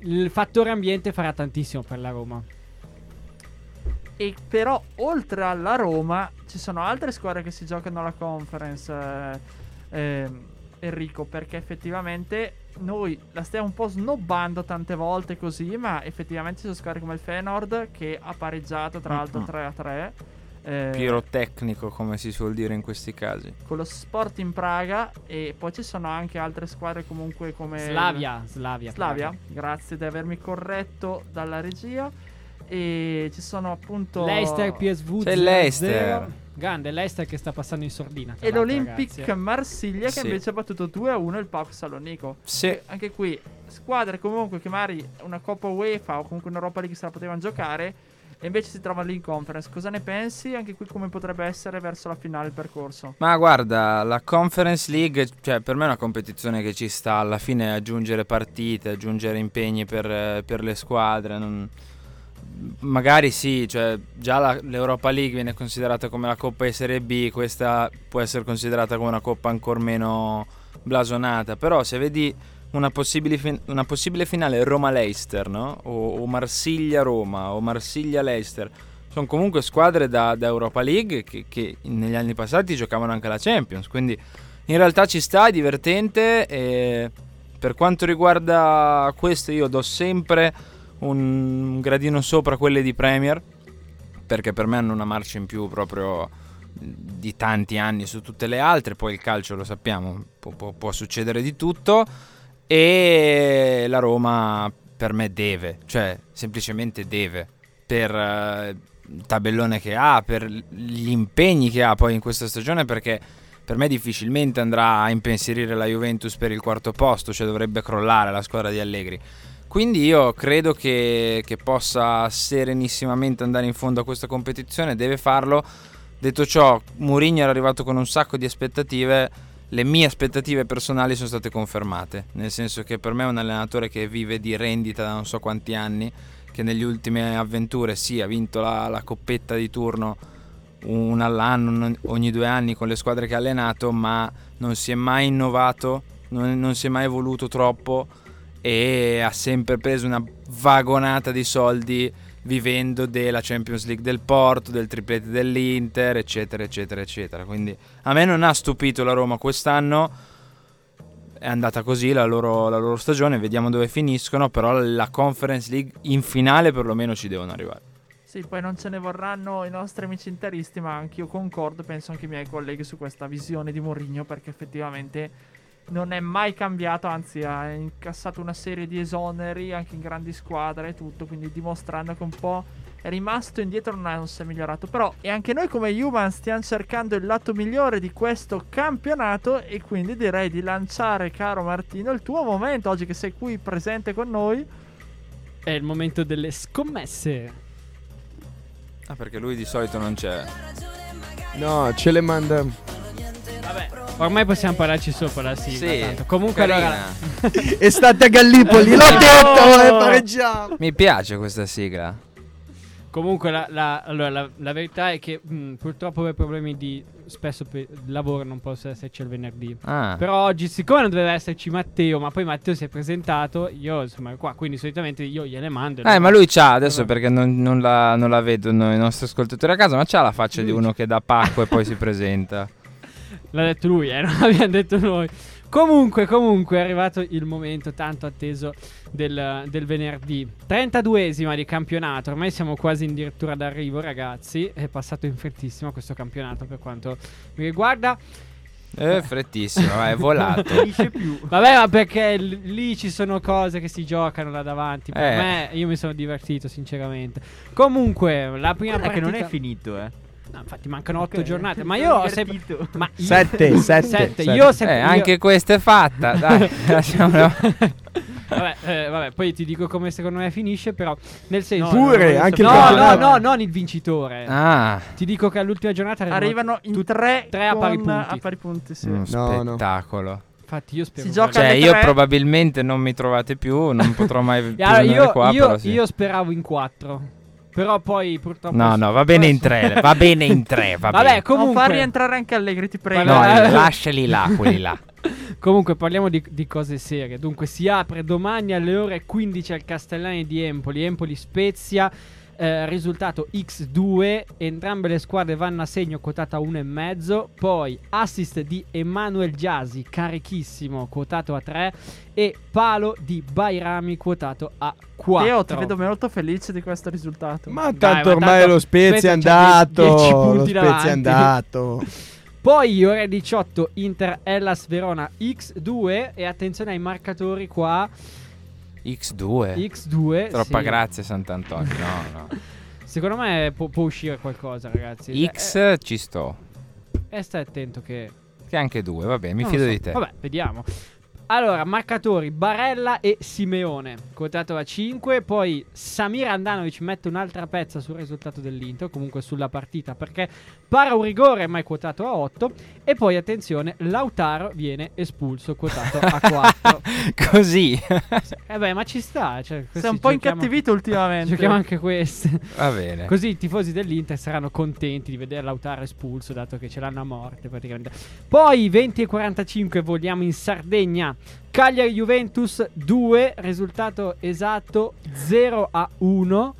il fattore ambiente farà tantissimo per la Roma. E però oltre alla Roma ci sono altre squadre che si giocano la conference, eh, ehm, Enrico, perché effettivamente noi la stiamo un po' snobbando tante volte così, ma effettivamente ci sono squadre come il Feyenoord che ha pareggiato tra l'altro Mm-mm. 3 a 3. eh, Pirotecnico, come si suol dire in questi casi. con lo Sport in Praga e poi ci sono anche altre squadre comunque come Slavia, Slavia. Slavia, grazie di avermi corretto dalla regia. E ci sono appunto Leicester PSV C'è 0-0. Leicester. Grande Leicester che sta passando in sordina. e l'Olympic ragazzi. Marsiglia che Sì. invece ha battuto 2-1 il PAOK Salonico. Sì. Anche qui squadre comunque che magari una Coppa UEFA o comunque un'Europa League se la potevano giocare e invece si trovano lì in conference. Cosa ne pensi? Anche qui come potrebbe essere verso la finale il percorso? Ma guarda, la Conference League, cioè per me è una competizione che ci sta alla fine aggiungere partite, aggiungere impegni per, per le squadre. non- Magari sì, cioè già la- l'Europa League viene considerata come la Coppa di Serie B, questa può essere considerata come una Coppa ancora meno blasonata, però se vedi una possibile, una possibile finale Roma-Leicester, no? O, o Marsiglia-Roma o Marsiglia-Leicester, sono comunque squadre da, da Europa League che, che negli anni passati giocavano anche la Champions, quindi in realtà ci sta, è divertente per quanto riguarda questo io do sempre un gradino sopra quelle di Premier perché per me hanno una marcia in più proprio di tanti anni su tutte le altre, poi il calcio lo sappiamo, può, può- può succedere di tutto e la Roma per me deve, cioè semplicemente deve per eh, il tabellone che ha, per gli impegni che ha poi in questa stagione perché per me difficilmente andrà a impensierire la Juventus per il quarto posto, cioè dovrebbe crollare la squadra di Allegri. Quindi io credo che, che possa serenissimamente andare in fondo a questa competizione, deve farlo. Detto ciò, Mourinho era arrivato con un sacco di aspettative le mie aspettative personali sono state confermate, nel senso che per me è un allenatore che vive di rendita da non so quanti anni, che negli ultime avventure sì ha vinto la, la coppetta di turno un all'anno, ogni due anni con le squadre che ha allenato, ma non si è mai innovato, non, non si è mai evoluto troppo e ha sempre preso una vagonata di soldi vivendo della Champions League del Porto, del triplete dell'Inter, eccetera, eccetera, eccetera. Quindi a me non ha stupito la Roma quest'anno, è andata così la loro, la loro stagione, vediamo dove finiscono, però la Conference League in finale perlomeno ci devono arrivare. Sì, poi non ce ne vorranno i nostri amici interisti, ma anch'io concordo, penso anche i miei colleghi su questa visione di Mourinho, perché effettivamente non è mai cambiato, anzi ha incassato una serie di esoneri anche in grandi squadre e tutto, quindi dimostrando che un po' è rimasto indietro, non, è- non si è migliorato. Però e anche noi come Human stiamo cercando il lato migliore di questo campionato e quindi direi di lanciare, caro Martino, il tuo momento oggi che sei qui presente con noi. È il momento delle scommesse. Ah, perché lui di solito non c'è. No, ce le manda. Vabbè, ormai possiamo parlarci sopra la sigla. Sì, tanto. Comunque carina. allora Estate a Gallipoli, l'ho detto, e pareggiamo. Mi piace questa sigla. Comunque la, la- allora, la- la verità è che mh, purtroppo per problemi di spesso per lavoro non posso esserci il venerdì. Ah. Però oggi, siccome non doveva esserci Matteo, ma poi Matteo si è presentato, io insomma ero qua, quindi solitamente io gliele mando. Eh, ma lui c'ha adesso perché non, non la, non la vedono i nostri ascoltatori a casa, ma c'ha la faccia di uno che dà pacco e poi si presenta. L'ha detto lui, eh, non l'abbiamo detto noi. Comunque, comunque è arrivato il momento tanto atteso del, del venerdì. 32esima di campionato, ormai siamo quasi addirittura d'arrivo ragazzi. È passato in frettissimo questo campionato per quanto mi riguarda. Eh, frettissimo, vai, è volato. Finisce più. Vabbè, ma perché l- lì ci sono cose che si giocano là davanti. Per Eh. me, io mi sono divertito, sinceramente. Comunque, la prima Guarda che partita. non è finito, eh. No, infatti, mancano otto Ok. giornate. Ma io ho sempre. Ma io- Sette, sette, Sette. sette. Io sempre. Eh, io- anche questa è fatta, dai, lasciamola. vabbè, eh, vabbè, poi ti dico come secondo me finisce. Però, nel senso. Pure, no, anche il no, no, no, non il vincitore. Ah, Ti dico che all'ultima giornata Arrivano in tre, tre a pari punti. A pari punti, sì. un No, no. spettacolo. Infatti, io spero. Si gioca Cioè, io tre. probabilmente non mi trovate più, non potrò mai più allora, venire io, qua, io- però sì. io speravo in quattro. Però poi purtroppo. No, no, va bene in tre, va bene in tre, va Vabbè, bene. comunque. Non far rientrare anche Allegri, ti prego. No, eh, lasciali là, quelli là. Comunque parliamo di, di cose serie. Dunque si apre domani alle ore 15 al Castellani di Empoli. Empoli Spezia. Eh, risultato X2, entrambe le squadre vanno a segno quotata a 1,5. Poi assist di Emanuel Giasi, carichissimo, quotato a 3. E palo di Bairami, quotato a 4. Teo, ti vedo molto felice di questo risultato. Ma Dai, tanto ma ormai tanto lo Spezia è andato. 10 Lo Spezia è andato. Poi ore 18 Inter Hellas Verona X2 e attenzione ai marcatori qua X2. X2 Troppa sì. grazie Sant'Antonio. No, no. Secondo me può, può uscire qualcosa ragazzi X Eh, ci sto. eh, stai attento che Che anche due, vabbè, mi non fido so. di te. Vabbè vediamo Allora marcatori Barella e Simeone Quotato a 5 Poi Samir Andanovic mette un'altra pezza sul risultato dell'Inter Comunque sulla partita perché para un rigore ma è quotato a 8 E poi attenzione Lautaro viene espulso quotato a 4 Così. Eh beh, ma ci sta. Cioè, Sei un po' incattivito ultimamente. Giochiamo anche queste. Va bene. Così i tifosi dell'Inter saranno contenti di vedere Lautaro espulso, dato che ce l'hanno a morte praticamente. Poi 20 e 45 voliamo in Sardegna. Cagliari Juventus 2, risultato esatto 0 a 1.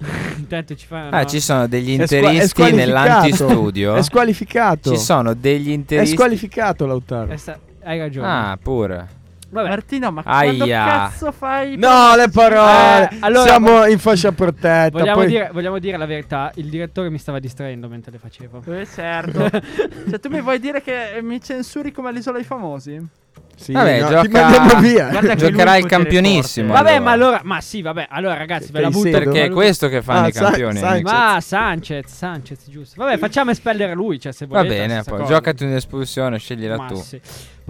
Intanto ci fanno Ah, ci sono degli È è interisti squalificato. nell'antistudio. È squalificato. Ci sono degli È interisti. squalificato Lautaro. Sta- Hai ragione. Ah, pure. Vabbè. Martino, ma quando Aia. cazzo fai? No, le parole. Eh, allora- Siamo in fascia protetta. Vogliamo, poi- dire, vogliamo dire la verità, il direttore mi stava distraendo mentre le facevo. Eh, certo. cioè, tu mi vuoi dire che mi censuri come all'isola dei famosi? Sì, Vabbè, no, gioca- ti mandiamo via. Giocherà il campionissimo. Vabbè, allora. ma allora, ma sì, vabbè, allora ragazzi, ve la butto. Perché è questo che fanno Ah, i campioni. Sanchez. Ma Sanchez, Sanchez, giusto. Vabbè, facciamo espellere lui, cioè se Va volete. bene, stessa poi cosa. giocati un'espulsione, scegliela Ma tu. sì.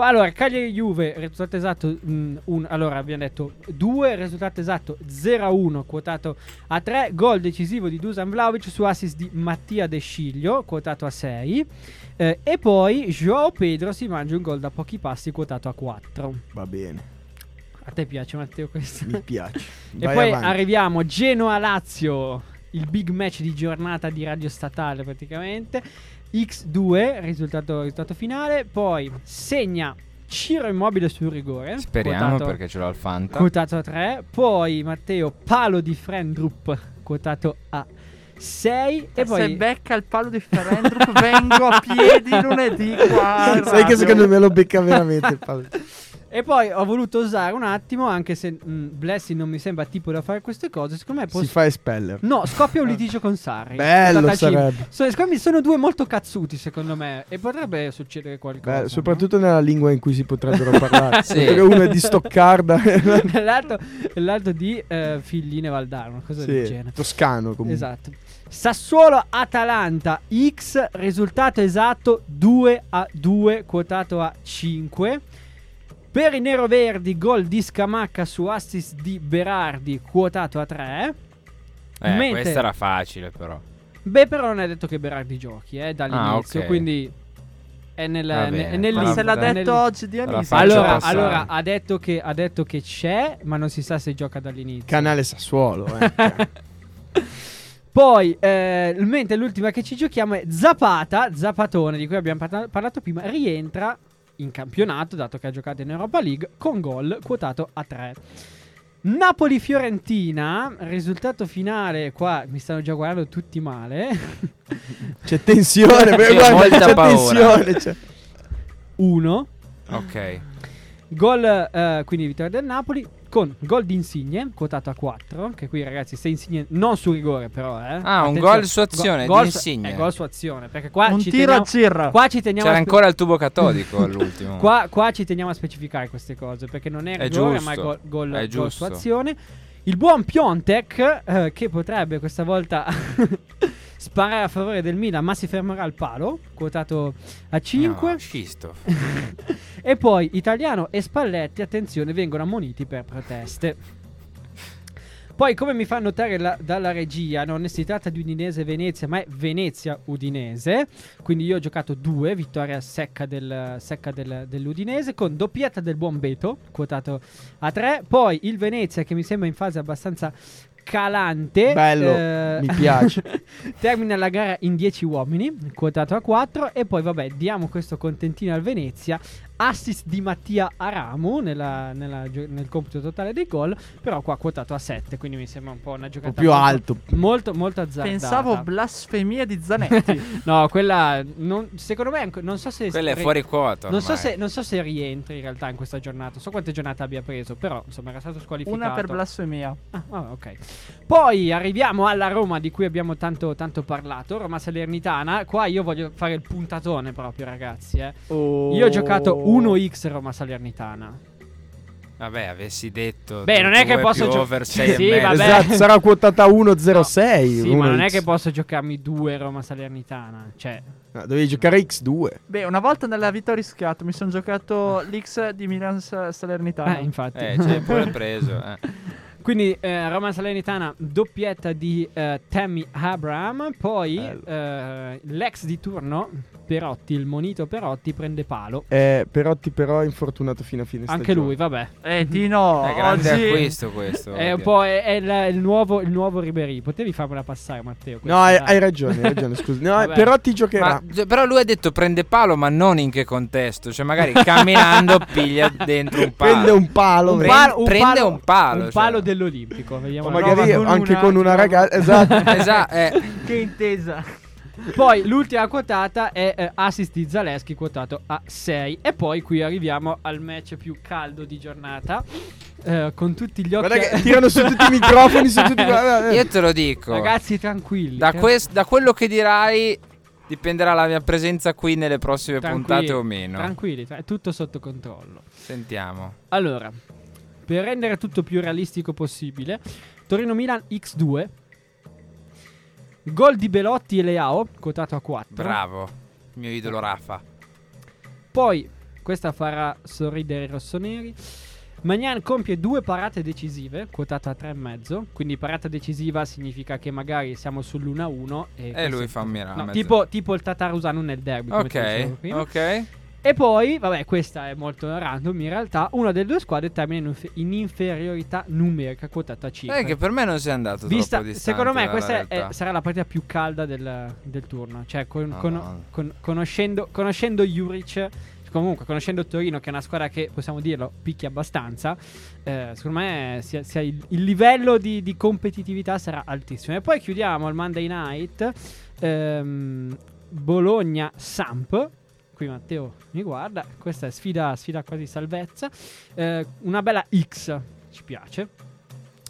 Allora, Cagliari Juve, risultato esatto, mm, un, allora abbiamo detto 2, risultato esatto 0-1, quotato a 3, gol decisivo di Dusan Vlaovic su assist di Mattia De Sciglio, quotato a 6, eh, e poi Joao Pedro si mangia un gol da pochi passi, quotato a 4. Va bene, A te piace Matteo questo? mi piace. E poi avanti. arriviamo Genoa-Lazio, il big match di giornata di radio statale praticamente. X2, risultato, risultato finale. Poi segna Ciro Immobile sul rigore. Speriamo quotato- perché ce l'ho al Fanta. Quotato a 3. Poi Matteo, palo di Frendrup, quotato a 6. E Se poi... becca il palo di Ferendrup vengo a piedi lunedì qua. Sai che secondo me lo becca veramente il palo. E poi ho voluto usare un attimo, anche se mh, Blessing non mi sembra tipo da fare queste cose, secondo me può Si fa espeller. No, scoppia un litigio con Sarri. Bello sarebbe. So- secondo me sono due molto cazzuti, secondo me. E potrebbe succedere qualcosa. Beh, soprattutto nella lingua in cui si potrebbero parlare. Sì. Perché uno è di Stoccarda. no? l'altro, l'altro di eh, Figline Valdano, una cosa del sì, genere. toscano comunque. Esatto. Sassuolo Atalanta X, risultato esatto 2 a 2, quotato a 5. Per i neroverdi, gol di Scamacca su assist di Berardi, quotato a 3. Eh, Mentre- questa era facile però. Beh, però non è detto che Berardi giochi, eh, dall'inizio, Ah, ok. quindi è nel, bene. nel link, se l'ha nel detto link. oggi Dionisio. Faccio Allora, allora ha, detto che, ha detto che c'è, ma non si sa se gioca dall'inizio. Canale Sassuolo. Eh. Poi, eh, mentre l'ultima che ci giochiamo è Zapata, Zapatone, di cui abbiamo parla- parlato prima, rientra in campionato, dato che ha giocato in Europa League, con gol quotato a 3. Napoli-Fiorentina, risultato finale, qua mi stanno già guardando tutti male, C'è tensione. Sì, guarda, molta c'è paura. tensione. c'è- 1. Ok. Gol, eh, quindi vittoria del Napoli, con gol di Insigne, quotato a 4, che qui ragazzi, se Insigne non su rigore però, eh. Ah, un gol su azione Go- gol di su- Insigne. eh, gol su azione, perché qua Un ci tiro a teniamo, Cirra. Qua ci teniamo C'era a spe- ancora il tubo catodico all'ultimo. Qua, qua ci teniamo a specificare queste cose perché non è È rigore, giusto, ma è gol, gol- è gol giusto. su azione. Il buon Piontek, eh, che potrebbe questa volta sparare a favore del Milan, ma si fermerà al palo, quotato a 5. No, e poi Italiano e Spalletti, attenzione, vengono ammoniti per proteste. Poi, come mi fa notare la- dalla regia, non si tratta di Udinese-Venezia, ma è Venezia-Udinese. Quindi io ho giocato due, vittoria secca, del- secca del- dell'Udinese, con doppietta del buon Beto, quotato a 3. Poi il Venezia, che mi sembra in fase abbastanza calante. Bello, eh, mi piace. termina la gara in 10 uomini, quotato a 4. E poi, vabbè, diamo questo contentino al Venezia. Assist di Mattia Aramu nella- nella nel computo totale dei gol. Però qua quotato a 7. Quindi mi sembra un po' una Un giocata po' più molto- alto. Molto, molto azzardata. Pensavo blasfemia di Zanetti. No, quella. non- secondo me, non so se. Quella è ri- fuori quota. Non so, se, non so se rientri in realtà in questa giornata. Non so quante giornate abbia preso. Però, insomma, era stato squalificato. Una per blasfemia. Ah, ah, ok. Poi arriviamo alla Roma di cui abbiamo tanto, tanto parlato, Roma Salernitana. Qua io voglio fare il puntatone proprio, ragazzi. eh. Io ho giocato Oh. 1x Roma Salernitana. Vabbè, avessi detto. Beh, non è che posso più gio- over sei Sì, vabbè. Esatto, sarà quotata 1-0-6. Sì, ma non è 1x. che posso giocarmi due Roma Salernitana. Cioè, No, dovevi giocare X2. Beh, una volta nella vita ho rischiato. Mi sono giocato l'X di Milan Sa- Salernitana. eh, infatti. Eh, c'hai pure preso. Eh. Quindi eh, Roma Salernitana doppietta di eh, Tammy Abraham. Poi eh, l'ex di turno, Perotti, il monito Perotti, prende palo. Eh, Perotti però è infortunato fino a fine Anche stagione. lui, vabbè. Eh, Tino, È grande oggi... acquisto questo. È un po' è, è il, il nuovo, il nuovo Ribéry. Potevi farmela passare, Matteo. No, hai, hai ragione, hai ragione, scusa. No, Vabbè. Perotti giocherà. Ma, gi- però lui ha detto prende palo, ma non in che contesto. Cioè, magari camminando piglia dentro un palo. Prende un palo. Un Prende- palo, un prende palo- un palo, un cioè. palo dell'Olimpico. Vediamo O la magari prova. anche con una ragazza. Esatto. Esatto, eh. Che intesa. Poi l'ultima quotata è eh, assist di Zaleschi quotato a 6. E poi qui arriviamo al match più caldo di giornata. eh, con tutti gli occhi. Guarda che tirano su tutti i microfoni, su tutti guarda, eh. Io te lo dico. Ragazzi, tranquilli. da, tra- quest- da quello che dirai dipenderà la mia presenza qui nelle prossime tranquilli, puntate o meno. Tranquilli, tra- è tutto sotto controllo. Sentiamo. Allora, per rendere tutto più realistico possibile, Torino-Milan X2. Gol di Belotti e Leao, quotato a 4. Bravo. Mio idolo Rafa. Poi questa farà sorridere i rossoneri. Magnan compie due parate decisive, quotata a 3,5. Quindi parata decisiva significa che magari siamo sull'1-1 e, E lui fa un miracolo. No, tipo, tipo il Tatarusano nel derby. Ok, ok. E poi, vabbè, questa è molto random in realtà. Una delle due squadre termina in, inf- in inferiorità numerica, quotata a 5. Eh, che per me non sei andato Vista, troppo distante secondo me questa è- è- sarà la partita più calda del, del turno. Cioè, con- No, con- no. con- conoscendo, conoscendo Juric, comunque conoscendo Torino, che è una squadra che possiamo dirlo picchia abbastanza, eh, secondo me sia- sia il, il livello di, di competitività sarà altissimo. E poi chiudiamo il Monday night. ehm, Bologna-Samp. Qui Matteo mi guarda. Questa è sfida, sfida quasi salvezza. Eh, una bella X. Ci piace.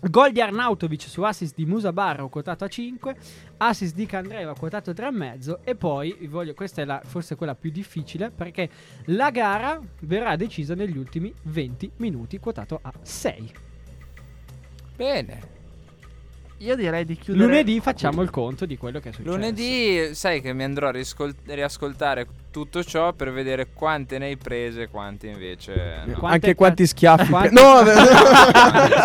Gol di Arnautovic su assist di Musa Barro quotato a 5, assist di Candreva quotato a 3,5 e poi voglio, questa è la, forse quella più difficile perché la gara verrà decisa negli ultimi 20 minuti quotato a 6. Bene. Io direi di chiudere. Lunedì facciamo il conto di quello che è successo. Lunedì sai che mi andrò a riascoltare tutto ciò per vedere quante ne hai prese e quante invece no. Quante Anche quanti schiaffi. quanti- pre- no,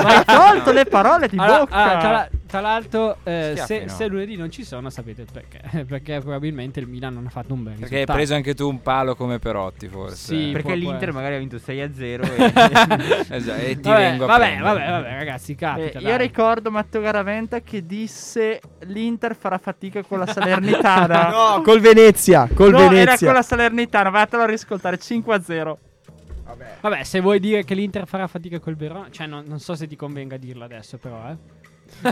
Hai tolto le parole di Allora, bocca. allora, tra, la- tra l'altro, eh, Schiaffi, se, no. se lunedì non ci sono, sapete il perché. perché probabilmente il Milan non ha fatto un bel Perché hai preso anche tu un palo come Perotti forse. Sì, Perché può- può l'Inter essere. magari ha vinto 6 a 0 e... Esatto, e ti Vabbè, vengo a vabbè, vabbè, vabbè, ragazzi, Eh, capita. io dai. ricordo Matteo Garaventa che disse l'Inter farà fatica con la Salernitana. no, col Venezia. Col No, era Venezia. La Salernitana, vatelo a riscoltare 5-0. Vabbè, se vuoi dire che l'Inter farà fatica col Verona, cioè non, non so se ti convenga dirlo adesso, però, eh.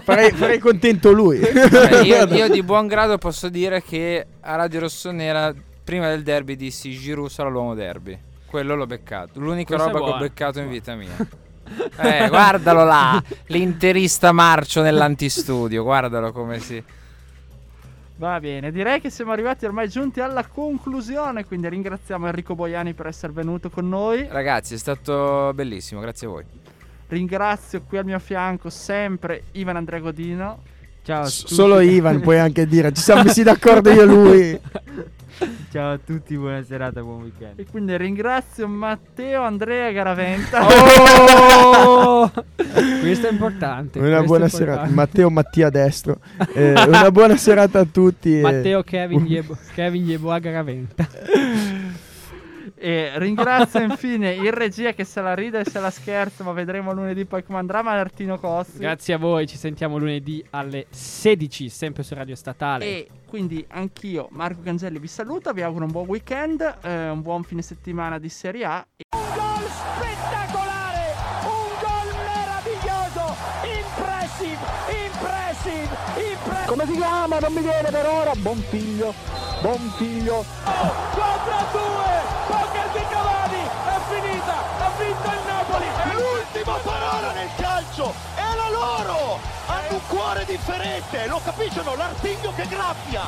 Farei, farei contento lui. Vabbè, io, io di buon grado posso dire che a Radio Rossonera prima del derby dissi Giroud sarà l'uomo derby. Quello l'ho beccato. L'unica Questa roba che ho beccato in vita mia. Eh, guardalo là, l'interista marcio nell'antistudio, guardalo come si... Va bene, direi che siamo arrivati ormai giunti alla conclusione, quindi ringraziamo Enrico Boiani per essere venuto con noi. Ragazzi, è stato bellissimo, grazie a voi. Ringrazio qui al mio fianco sempre Ivan Andrea Godino. Ciao S-. Solo Ivan puoi anche dire. Ci siamo messi d'accordo io e lui. Ciao a tutti, buona serata, buon weekend. E quindi ringrazio Matteo Andrea Garaventa. Oh! Questo è importante. Una buona serata. Matteo Mattia Destro. Eh, una buona serata a tutti. e- Matteo Kevin Yebo, Kevin Yeboah Garaventa. E ringrazio infine il regia che se la ride e se la scherza, ma vedremo lunedì poi come andrà. Martino Cossi. Grazie a voi, ci sentiamo lunedì alle 16, sempre su Radio Statale. E quindi anch'io, Marco Cangelli, vi saluto. Vi auguro un buon weekend, eh, un buon fine settimana di Serie A. Un gol spettacolare, un gol meraviglioso, impressive, impressive, impressive. Come si chiama? Non mi viene per ora. Buon figlio. Buon figlio. 4 a 2, calcio, è la loro! Hanno un cuore differente, lo capiscono? L'artiglio che graffia!